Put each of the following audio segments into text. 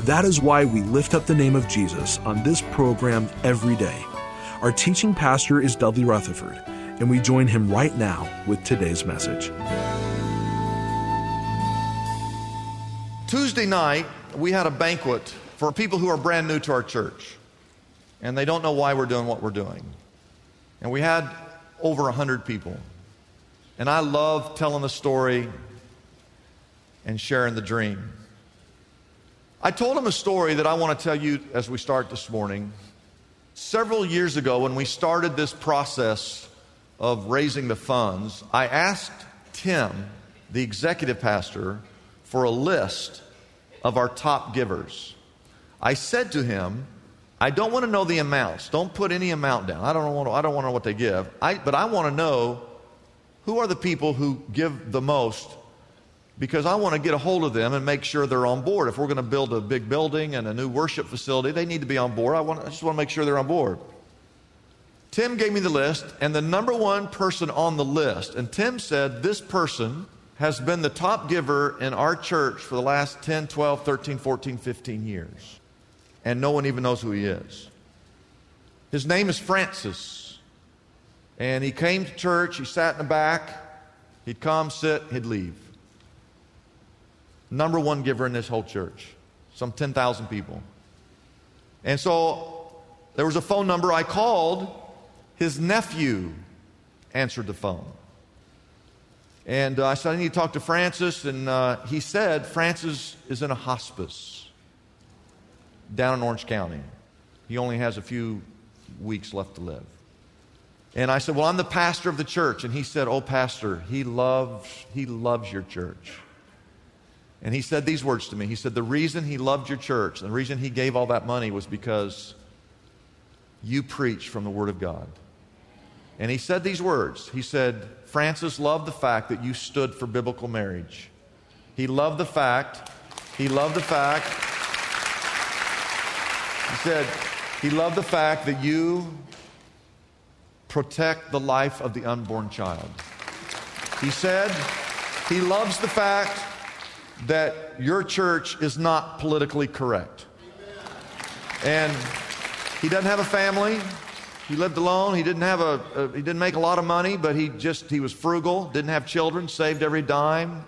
That is why we lift up the name of Jesus on this program every day. Our teaching pastor is Dudley Rutherford, and we join him right now with today's message. Tuesday night, we had a banquet for people who are brand new to our church, and they don't know why we're doing what we're doing. And we had over 100 people. And I love telling the story and sharing the dream. I told him a story that I want to tell you as we start this morning. Several years ago, when we started this process of raising the funds, I asked Tim, the executive pastor, for a list of our top givers. I said to him, I don't want to know the amounts. Don't put any amount down. I don't want to, I don't want to know what they give. I, but I want to know who are the people who give the most because I want to get a hold of them and make sure they're on board. If we're going to build a big building and a new worship facility, they need to be on board. I, want, I just want to make sure they're on board. Tim gave me the list, and the number one person on the list, and Tim said this person has been the top giver in our church for the last 10, 12, 13, 14, 15 years. And no one even knows who he is. His name is Francis. And he came to church, he sat in the back, he'd come, sit, he'd leave. Number one giver in this whole church, some 10,000 people. And so there was a phone number I called. His nephew answered the phone. And uh, I said, I need to talk to Francis. And uh, he said, Francis is in a hospice down in Orange County. He only has a few weeks left to live. And I said, Well, I'm the pastor of the church. And he said, Oh, pastor, he loves, he loves your church. And he said these words to me. He said, The reason he loved your church, the reason he gave all that money was because you preach from the Word of God. And he said these words. He said, Francis loved the fact that you stood for biblical marriage. He loved the fact, he loved the fact, he said, he loved the fact that you protect the life of the unborn child. He said, he loves the fact that your church is not politically correct. And he doesn't have a family. He lived alone. He didn't have a, a, he didn't make a lot of money, but he just he was frugal, didn't have children, saved every dime,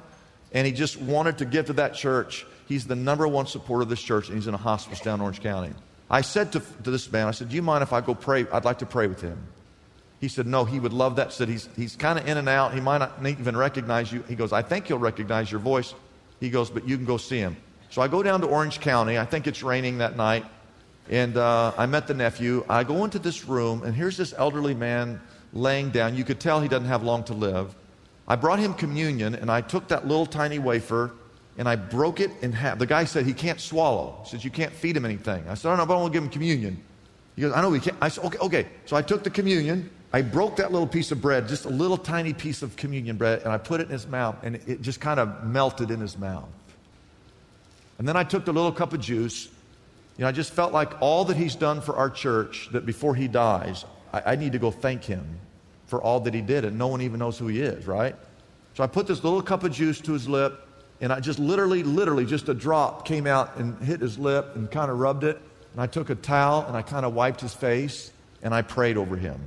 and he just wanted to give to that church. He's the number one supporter of this church, and he's in a hospice down in Orange County. I said to, to this man, I said, Do you mind if I go pray? I'd like to pray with him. He said, No, he would love that. Said, He's, he's kind of in and out. He might not even recognize you. He goes, I think he'll recognize your voice. He goes, But you can go see him. So I go down to Orange County. I think it's raining that night. And uh, I met the nephew. I go into this room, and here's this elderly man laying down. You could tell he doesn't have long to live. I brought him communion, and I took that little tiny wafer and I broke it in half. The guy said he can't swallow. He says you can't feed him anything. I said, I don't know, but I want to give him communion. He goes, I know he can't. I said, okay, okay. So I took the communion. I broke that little piece of bread, just a little tiny piece of communion bread, and I put it in his mouth, and it just kind of melted in his mouth. And then I took the little cup of juice. You know, I just felt like all that he's done for our church, that before he dies, I, I need to go thank him for all that he did, and no one even knows who he is, right? So I put this little cup of juice to his lip, and I just literally, literally, just a drop came out and hit his lip and kind of rubbed it. And I took a towel and I kind of wiped his face and I prayed over him.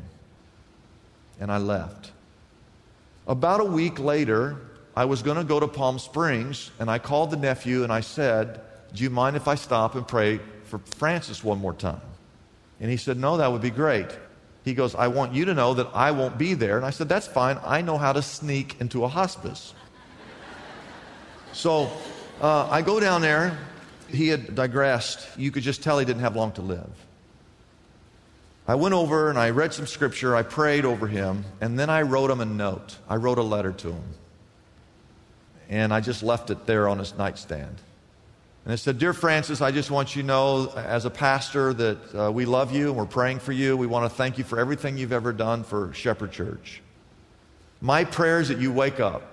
And I left. About a week later, I was going to go to Palm Springs, and I called the nephew and I said, Do you mind if I stop and pray for Francis one more time? And he said, No, that would be great. He goes, I want you to know that I won't be there. And I said, That's fine. I know how to sneak into a hospice. so uh, I go down there. He had digressed. You could just tell he didn't have long to live. I went over and I read some scripture. I prayed over him. And then I wrote him a note. I wrote a letter to him. And I just left it there on his nightstand. And it said, Dear Francis, I just want you to know, as a pastor, that uh, we love you and we're praying for you. We want to thank you for everything you've ever done for Shepherd Church. My prayer is that you wake up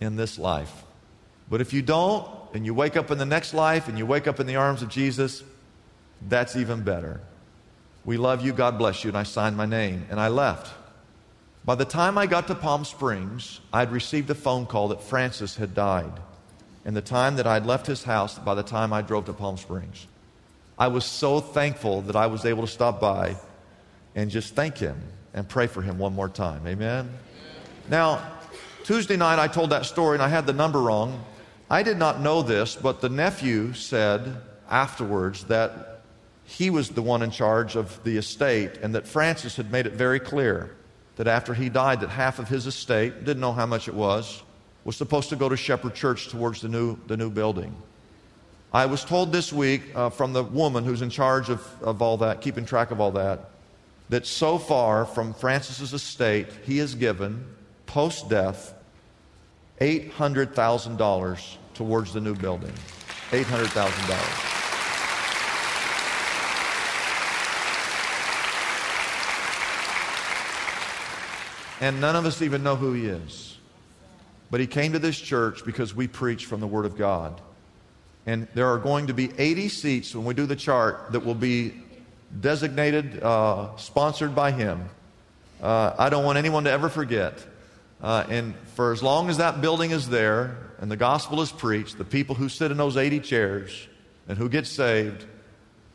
in this life. But if you don't, and you wake up in the next life and you wake up in the arms of Jesus, that's even better. We love you. God bless you. And I signed my name and I left. By the time I got to Palm Springs, I'd received a phone call that Francis had died and the time that I'd left his house by the time I drove to Palm Springs. I was so thankful that I was able to stop by and just thank him and pray for him one more time. Amen? Now, Tuesday night I told that story and I had the number wrong. I did not know this, but the nephew said afterwards that he was the one in charge of the estate and that Francis had made it very clear that after he died that half of his estate, didn't know how much it was, was supposed to go to Shepherd Church towards the new, the new building. I was told this week uh, from the woman who's in charge of, of all that, keeping track of all that, that so far from Francis's estate, he has given, post death, $800,000 towards the new building. $800,000. And none of us even know who he is. But he came to this church because we preach from the Word of God. And there are going to be 80 seats when we do the chart that will be designated, uh, sponsored by him. Uh, I don't want anyone to ever forget. Uh, and for as long as that building is there and the gospel is preached, the people who sit in those 80 chairs and who get saved,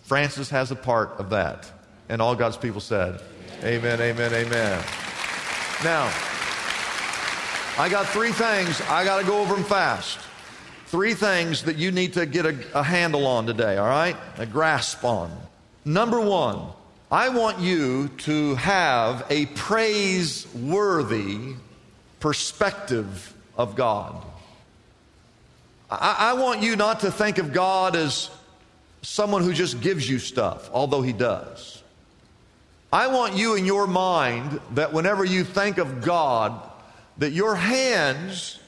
Francis has a part of that. And all God's people said, Amen, amen, amen. Now, I got three things. I got to go over them fast. Three things that you need to get a, a handle on today, all right? A grasp on. Number one, I want you to have a praiseworthy perspective of God. I, I, want you not to think of God as someone who just gives you stuff, although He does. I want you in your mind that whenever you think of God, that your hands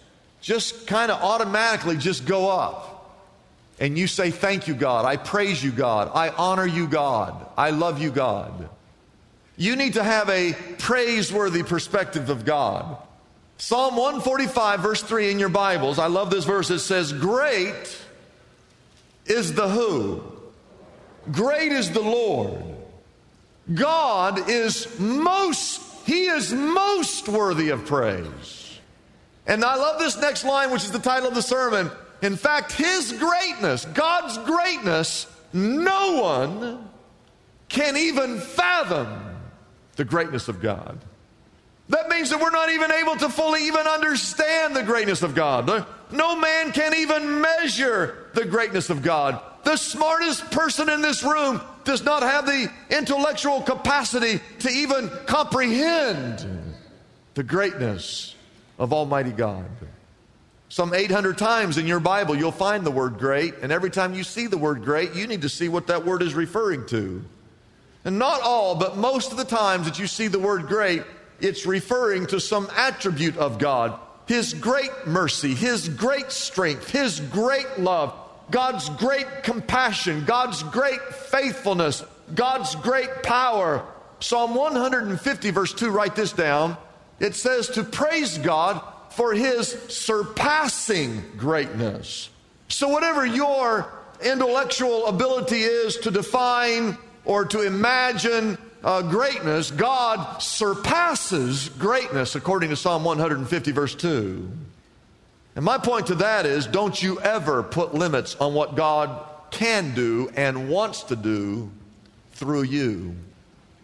just kind of automatically just go up. And you say, Thank you, God. I praise you, God. I honor you, God. I love you, God. You need to have a praiseworthy perspective of God. Psalm 145, verse 3 in your Bibles, I love this verse. It says, Great is the who? Great is the Lord. God is most he is most worthy of praise. And I love this next line, which is the title of the sermon. In fact, His greatness, God's greatness, no one can even fathom the greatness of God. That means that we're not even able to fully even understand the greatness of God. No man can even measure the greatness of God. The smartest person in this room does not have the intellectual capacity to even comprehend the greatness of Almighty God. Some 800 times in your Bible, you'll find the word great, and every time you see the word great, you need to see what that word is referring to. And not all, but most of the times that you see the word great, it's referring to some attribute of God His great mercy, His great strength, His great love, God's great compassion, God's great faithfulness, God's great power. Psalm 150, verse 2, write this down. It says to praise God for his surpassing greatness. So, whatever your intellectual ability is to define or to imagine uh, greatness, God surpasses greatness, according to Psalm 150, verse 2. And my point to that is don't you ever put limits on what God can do and wants to do through you.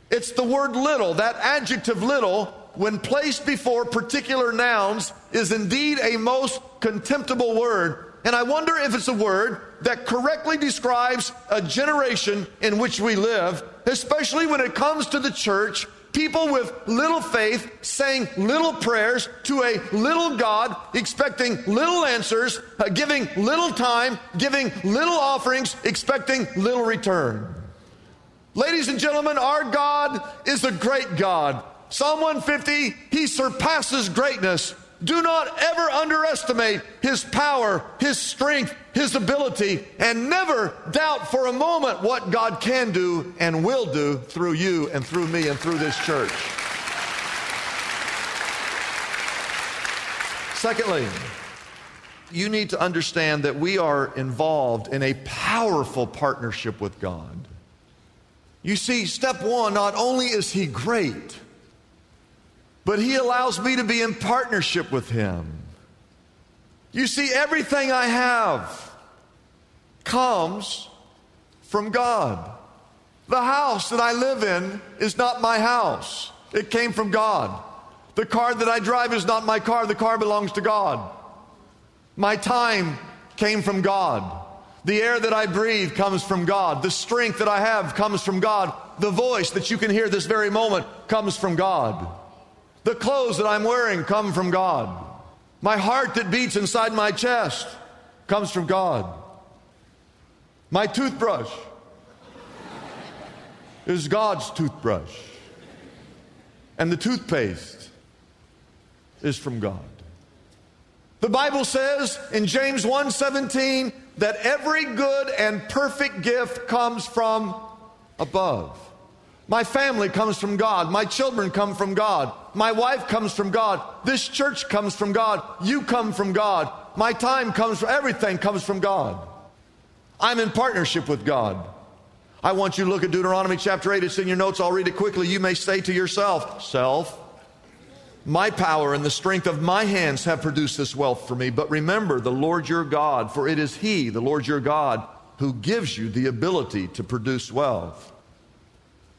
It's the word little, that adjective little when placed before particular nouns, is indeed a most contemptible word. And I wonder if it's a word that correctly describes a generation in which we live, especially when it comes to the church People with little faith saying little prayers to a little God, expecting little answers, uh, giving little time, giving little offerings, expecting little return. Ladies and gentlemen, our God is a great God. Psalm 150, He surpasses greatness. Do not ever underestimate His power, His strength, His ability, and never doubt for a moment what God can do and will do through you and through me and through this church. Secondly, you need to understand that we are involved in a powerful partnership with God. You see, step one, not only is He great, but He allows me to be in partnership with Him. You see, everything I have comes from God. The house that I live in is not my house, it came from God. The car that I drive is not my car, the car belongs to God. My time came from God. The air that I breathe comes from God. The strength that I have comes from God. The voice that you can hear this very moment comes from God. The clothes that I'm wearing come from God. My heart that beats inside my chest comes from God. My toothbrush is God's toothbrush. And the toothpaste is from God. The Bible says in James 1:17 that every good and perfect gift comes from above. My family comes from God. My children come from God. My wife comes from God. This church comes from God. You come from God. My time comes from everything comes from God. I'm in partnership with God. I want you to look at Deuteronomy chapter 8. It's in your notes. I'll read it quickly. You may say to yourself, Self, my power and the strength of my hands have produced this wealth for me. But remember the Lord your God, for it is He, the Lord your God, who gives you the ability to produce wealth.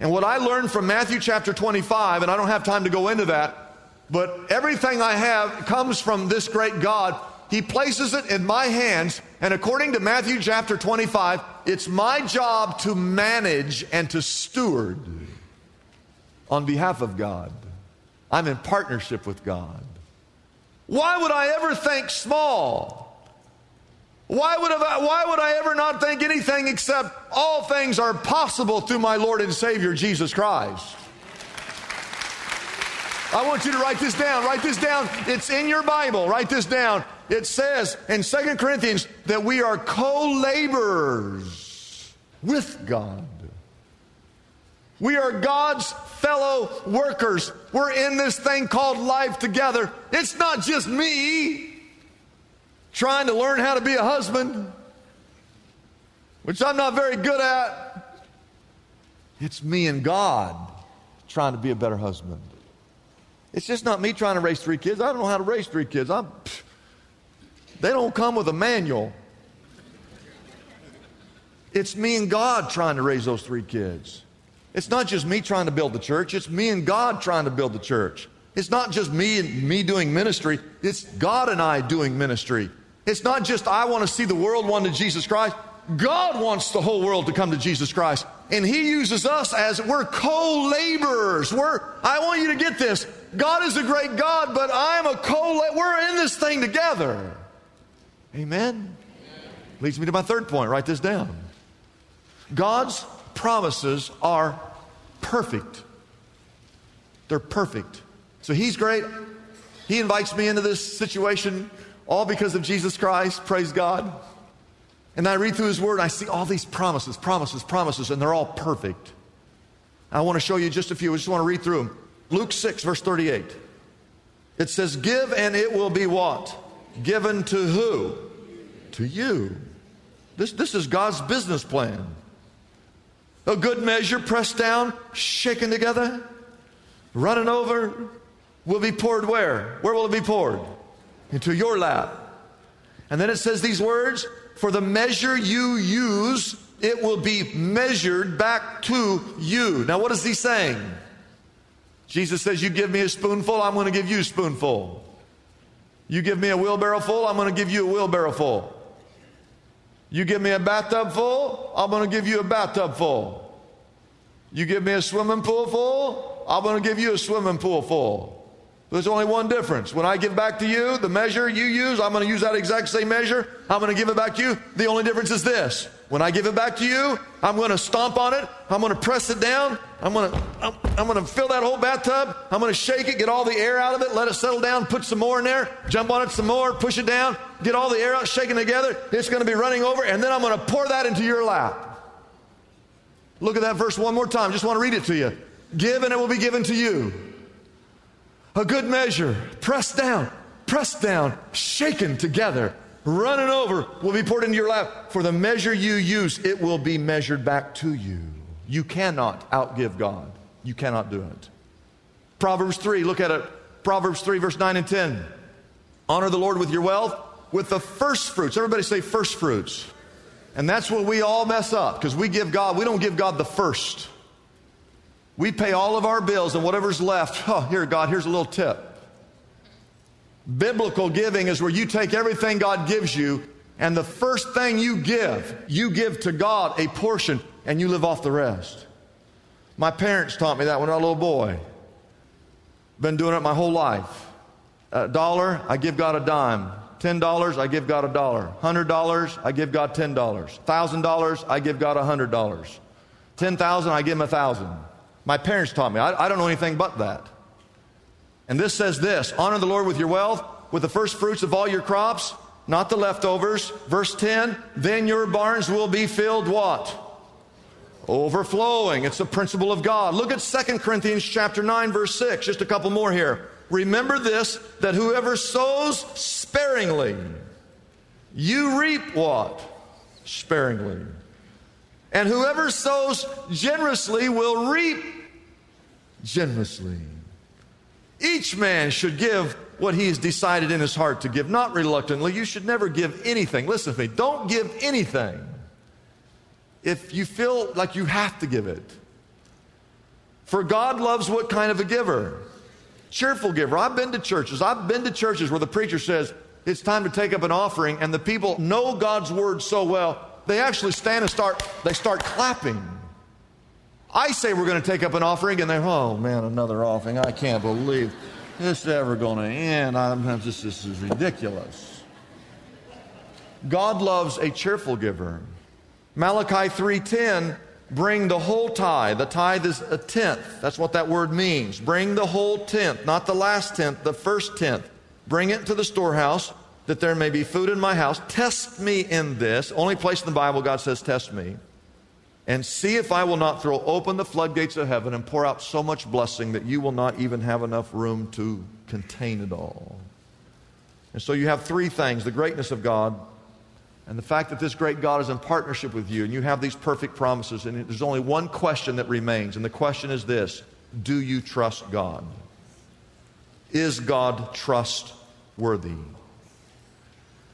And what I learned from Matthew chapter 25, and I don't have time to go into that, but everything I have comes from this great God. He places it in my hands, and according to Matthew chapter 25, it's my job to manage and to steward on behalf of God. I'm in partnership with God. Why would I ever think small? Why would, I, why would I ever not think anything except all things are possible through my Lord and Savior Jesus Christ? I want you to write this down. Write this down. It's in your Bible. Write this down. It says in Second Corinthians that we are co laborers with God. We are God's fellow workers. We're in this thing called life together. It's not just me trying to learn how to be a husband, which I'm not very good at. It's me and God trying to be a better husband. It's just not me trying to raise three kids. I don't know how to raise three kids. I'm, they don't come with a manual. It's me and God trying to raise those three kids. It's not just me trying to build the church, it's me and God trying to build the church. It's not just me and me doing ministry, it's God and I doing ministry. It's not just I want to see the world won to Jesus Christ. God wants the whole world to come to Jesus Christ. And He uses us as we're co laborers. We're, I want you to get this. God is a great God, but I'm a co We're in this thing together. Amen? Leads me to my third point. Write this down. God's promises are perfect. They're perfect. So He's great. He invites me into this situation all because of Jesus Christ. Praise God. And I read through his word and I see all these promises, promises, promises, and they're all perfect. I want to show you just a few. I just want to read through them. Luke 6, verse 38. It says, Give and it will be what? Given to who? To you. This, this is God's business plan. A good measure pressed down, shaken together, running over, will be poured where? Where will it be poured? Into your lap. And then it says these words For the measure you use, it will be measured back to you. Now, what is he saying? Jesus says, You give me a spoonful, I'm going to give you a spoonful. You give me a wheelbarrow full, I'm going to give you a wheelbarrow full. You give me a bathtub full, I'm going to give you a bathtub full. You give me a swimming pool full, I'm going to give you a swimming pool full. There's only one difference. When I give back to you the measure you use, I'm going to use that exact same measure. I'm going to give it back to you. The only difference is this. When I give it back to you, I'm going to stomp on it. I'm going to press it down. I'm going to, I'm, I'm going to fill that whole bathtub. I'm going to shake it, get all the air out of it, let it settle down, put some more in there, jump on it some more, push it down, get all the air out, shaking together. It's going to be running over, and then I'm going to pour that into your lap. Look at that verse one more time. Just want to read it to you. Give, and it will be given to you a good measure, pressed down, pressed down, shaken together, running over, will be poured into your lap. For the measure you use, it will be measured back to you. You cannot outgive God. You cannot do it. Proverbs 3, look at it. Proverbs 3, verse 9 and 10. Honor the Lord with your wealth, with the first fruits. Everybody say first fruits. And that's what we all mess up because we give God, we don't give God the first. We pay all of our bills and whatever's left, oh, here, God, here's a little tip. Biblical giving is where you take everything God gives you, and the first thing you give, you give to God a portion, and you live off the rest. My parents taught me that when I was a little boy. Been doing it my whole life. A dollar, I give God a dime. Ten dollars, I give God a dollar. Hundred dollars, I give God ten dollars. Thousand dollars, I give God a hundred dollars. Ten thousand, I give him a thousand. My parents taught me. I, I don't know anything but that. And this says this honor the Lord with your wealth, with the first fruits of all your crops, not the leftovers. Verse 10 then your barns will be filled what? Overflowing. It's the principle of God. Look at 2 Corinthians chapter 9 verse 6. Just a couple more here. Remember this that whoever sows sparingly, you reap what? Sparingly. And whoever sows generously will reap generously. Each man should give what he has decided in his heart to give, not reluctantly. You should never give anything. Listen to me. Don't give anything if you feel like you have to give it. For God loves what kind of a giver? Cheerful giver. I've been to churches. I've been to churches where the preacher says it's time to take up an offering, and the people know God's word so well, they actually stand and start, they start clapping. I say we're going to take up an offering, and they're, oh man, another offering. I can't believe this is ever going to end. I'm, just, this is ridiculous. God loves a cheerful giver. Malachi 3:10, bring the whole tithe. The tithe is a tenth. That's what that word means. Bring the whole tenth, not the last tenth, the first tenth. Bring it to the storehouse that there may be food in my house. Test me in this. Only place in the Bible God says, test me and see if I will not throw open the floodgates of heaven and pour out so much blessing that you will not even have enough room to contain it all. And so you have three things the greatness of God, and the fact that this great God is in partnership with you, and you have these perfect promises. And there's only one question that remains, and the question is this Do you trust God? Is God trustworthy?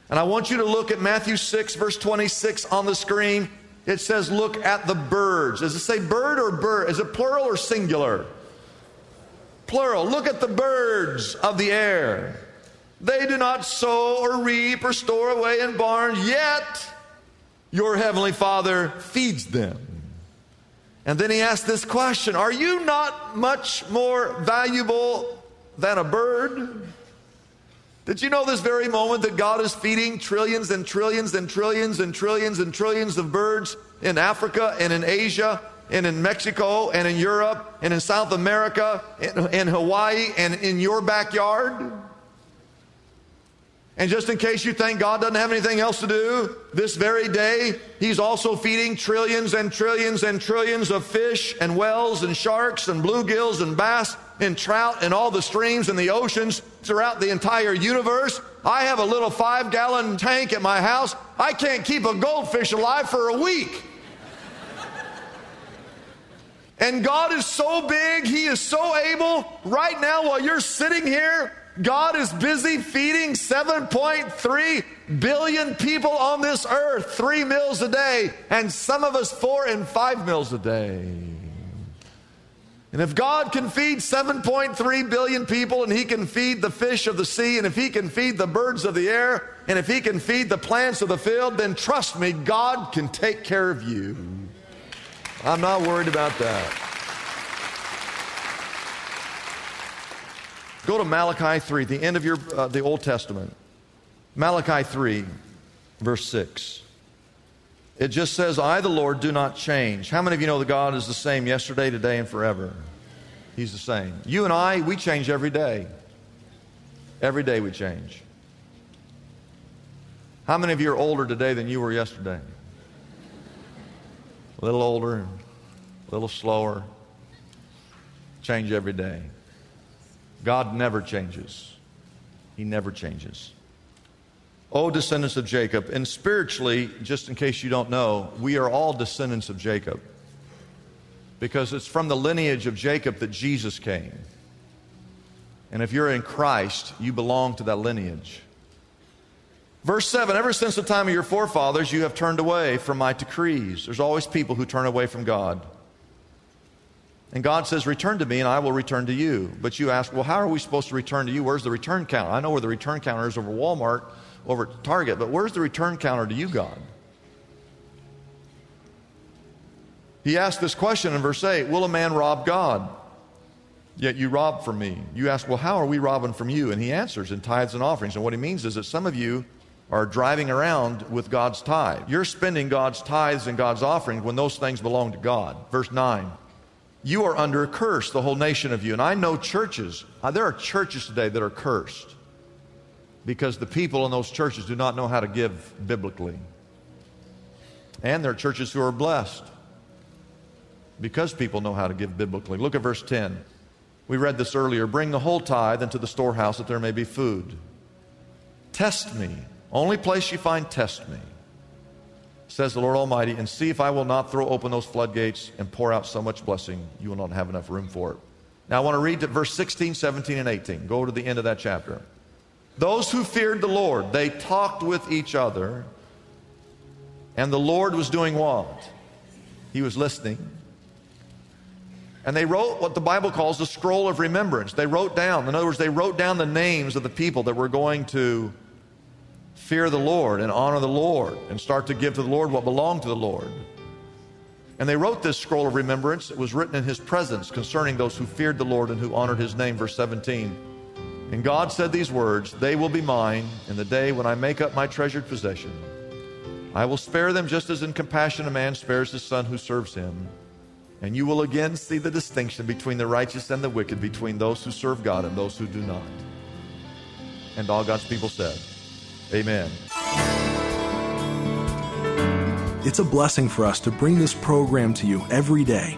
And I want you to look at Matthew 6, verse 26 on the screen it says, look at the birds. Does it say bird or bird? Is it plural or singular? Plural. Look at the birds of the air. They do not sow or reap or store away in barns, yet your heavenly Father feeds them. And then he asked this question Are you not much more valuable than a bird? Did you know this very moment that God is feeding trillions and trillions and trillions and trillions and trillions of birds in Africa and in Asia and in Mexico and in Europe and in South America and in Hawaii and in your backyard? And just in case you think God doesn't have anything else to do, this very day, He's also feeding trillions and trillions and trillions of fish and whales and sharks and bluegills and bass and trout and all the streams and the oceans throughout the entire universe. I have a little five gallon tank at my house. I can't keep a goldfish alive for a week. And God is so big, He is so able. Right now, while you're sitting here, God is busy feeding 7.3 billion people on this earth, three meals a day, and some of us four and five meals a day. And if God can feed 7.3 billion people, and He can feed the fish of the sea, and if He can feed the birds of the air, and if He can feed the plants of the field, then trust me, God can take care of you. I'm not worried about that. Go to Malachi 3, the end of your, uh, the Old Testament. Malachi 3, verse 6. It just says, I, the Lord, do not change. How many of you know that God is the same yesterday, today, and forever? He's the same. You and I, we change every day. Every day we change. How many of you are older today than you were yesterday? A little older, a little slower. Change every day. God never changes. He never changes. O descendants of Jacob. And spiritually, just in case you don't know, we are all descendants of Jacob. Because it's from the lineage of Jacob that Jesus came. And if you're in Christ, you belong to that lineage. Verse 7 Ever since the time of your forefathers, you have turned away from my decrees. There's always people who turn away from God. And God says, Return to me, and I will return to you. But you ask, Well, how are we supposed to return to you? Where's the return counter? I know where the return counter is over Walmart over at Target, but where's the return counter to you, God? He asked this question in verse 8 Will a man rob God? Yet you rob from me. You ask, Well, how are we robbing from you? And he answers in tithes and offerings. And what he means is that some of you are driving around with God's tithe. You're spending God's tithes and God's offerings when those things belong to God. Verse 9. You are under a curse, the whole nation of you. And I know churches, uh, there are churches today that are cursed because the people in those churches do not know how to give biblically. And there are churches who are blessed because people know how to give biblically. Look at verse 10. We read this earlier. Bring the whole tithe into the storehouse that there may be food. Test me. Only place you find, test me, says the Lord Almighty, and see if I will not throw open those floodgates and pour out so much blessing you will not have enough room for it. Now I want to read to verse 16, 17, and 18. Go to the end of that chapter. Those who feared the Lord, they talked with each other, and the Lord was doing what? He was listening. And they wrote what the Bible calls the scroll of remembrance. They wrote down, in other words, they wrote down the names of the people that were going to fear the Lord and honor the Lord and start to give to the Lord what belonged to the Lord. And they wrote this scroll of remembrance. It was written in his presence concerning those who feared the Lord and who honored his name, verse 17. And God said these words They will be mine in the day when I make up my treasured possession. I will spare them just as in compassion a man spares his son who serves him. And you will again see the distinction between the righteous and the wicked, between those who serve God and those who do not. And all God's people said, Amen. It's a blessing for us to bring this program to you every day.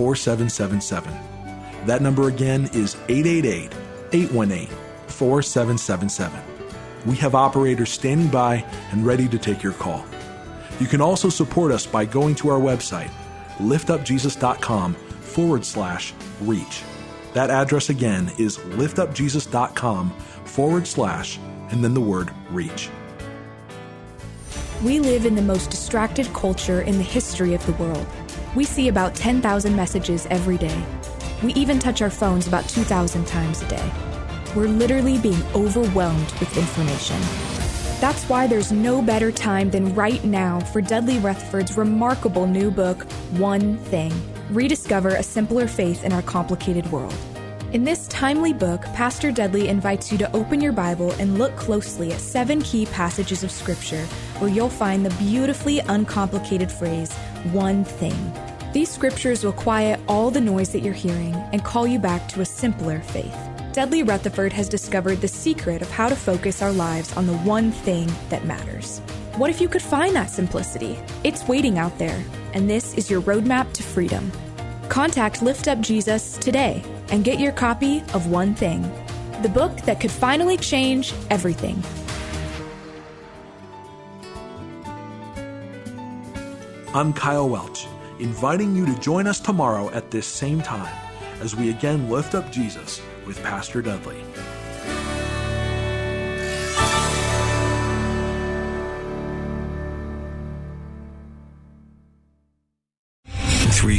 4777 that number again is 888 818 4777. We have operators standing by and ready to take your call. You can also support us by going to our website, liftupjesus.com forward slash reach. That address again is liftupjesus.com forward slash and then the word reach. We live in the most distracted culture in the history of the world. We see about 10,000 messages every day we even touch our phones about 2,000 times a day. We're literally being overwhelmed with information. That's why there's no better time than right now for Dudley Rutherford's remarkable new book, One Thing Rediscover a Simpler Faith in Our Complicated World. In this timely book, Pastor Dudley invites you to open your Bible and look closely at seven key passages of Scripture where you'll find the beautifully uncomplicated phrase, one thing. These scriptures will quiet all the noise that you're hearing and call you back to a simpler faith. Dudley Rutherford has discovered the secret of how to focus our lives on the one thing that matters. What if you could find that simplicity? It's waiting out there, and this is your roadmap to freedom. Contact Lift Up Jesus today and get your copy of One Thing, the book that could finally change everything. I'm Kyle Welch, inviting you to join us tomorrow at this same time as we again lift up Jesus with Pastor Dudley.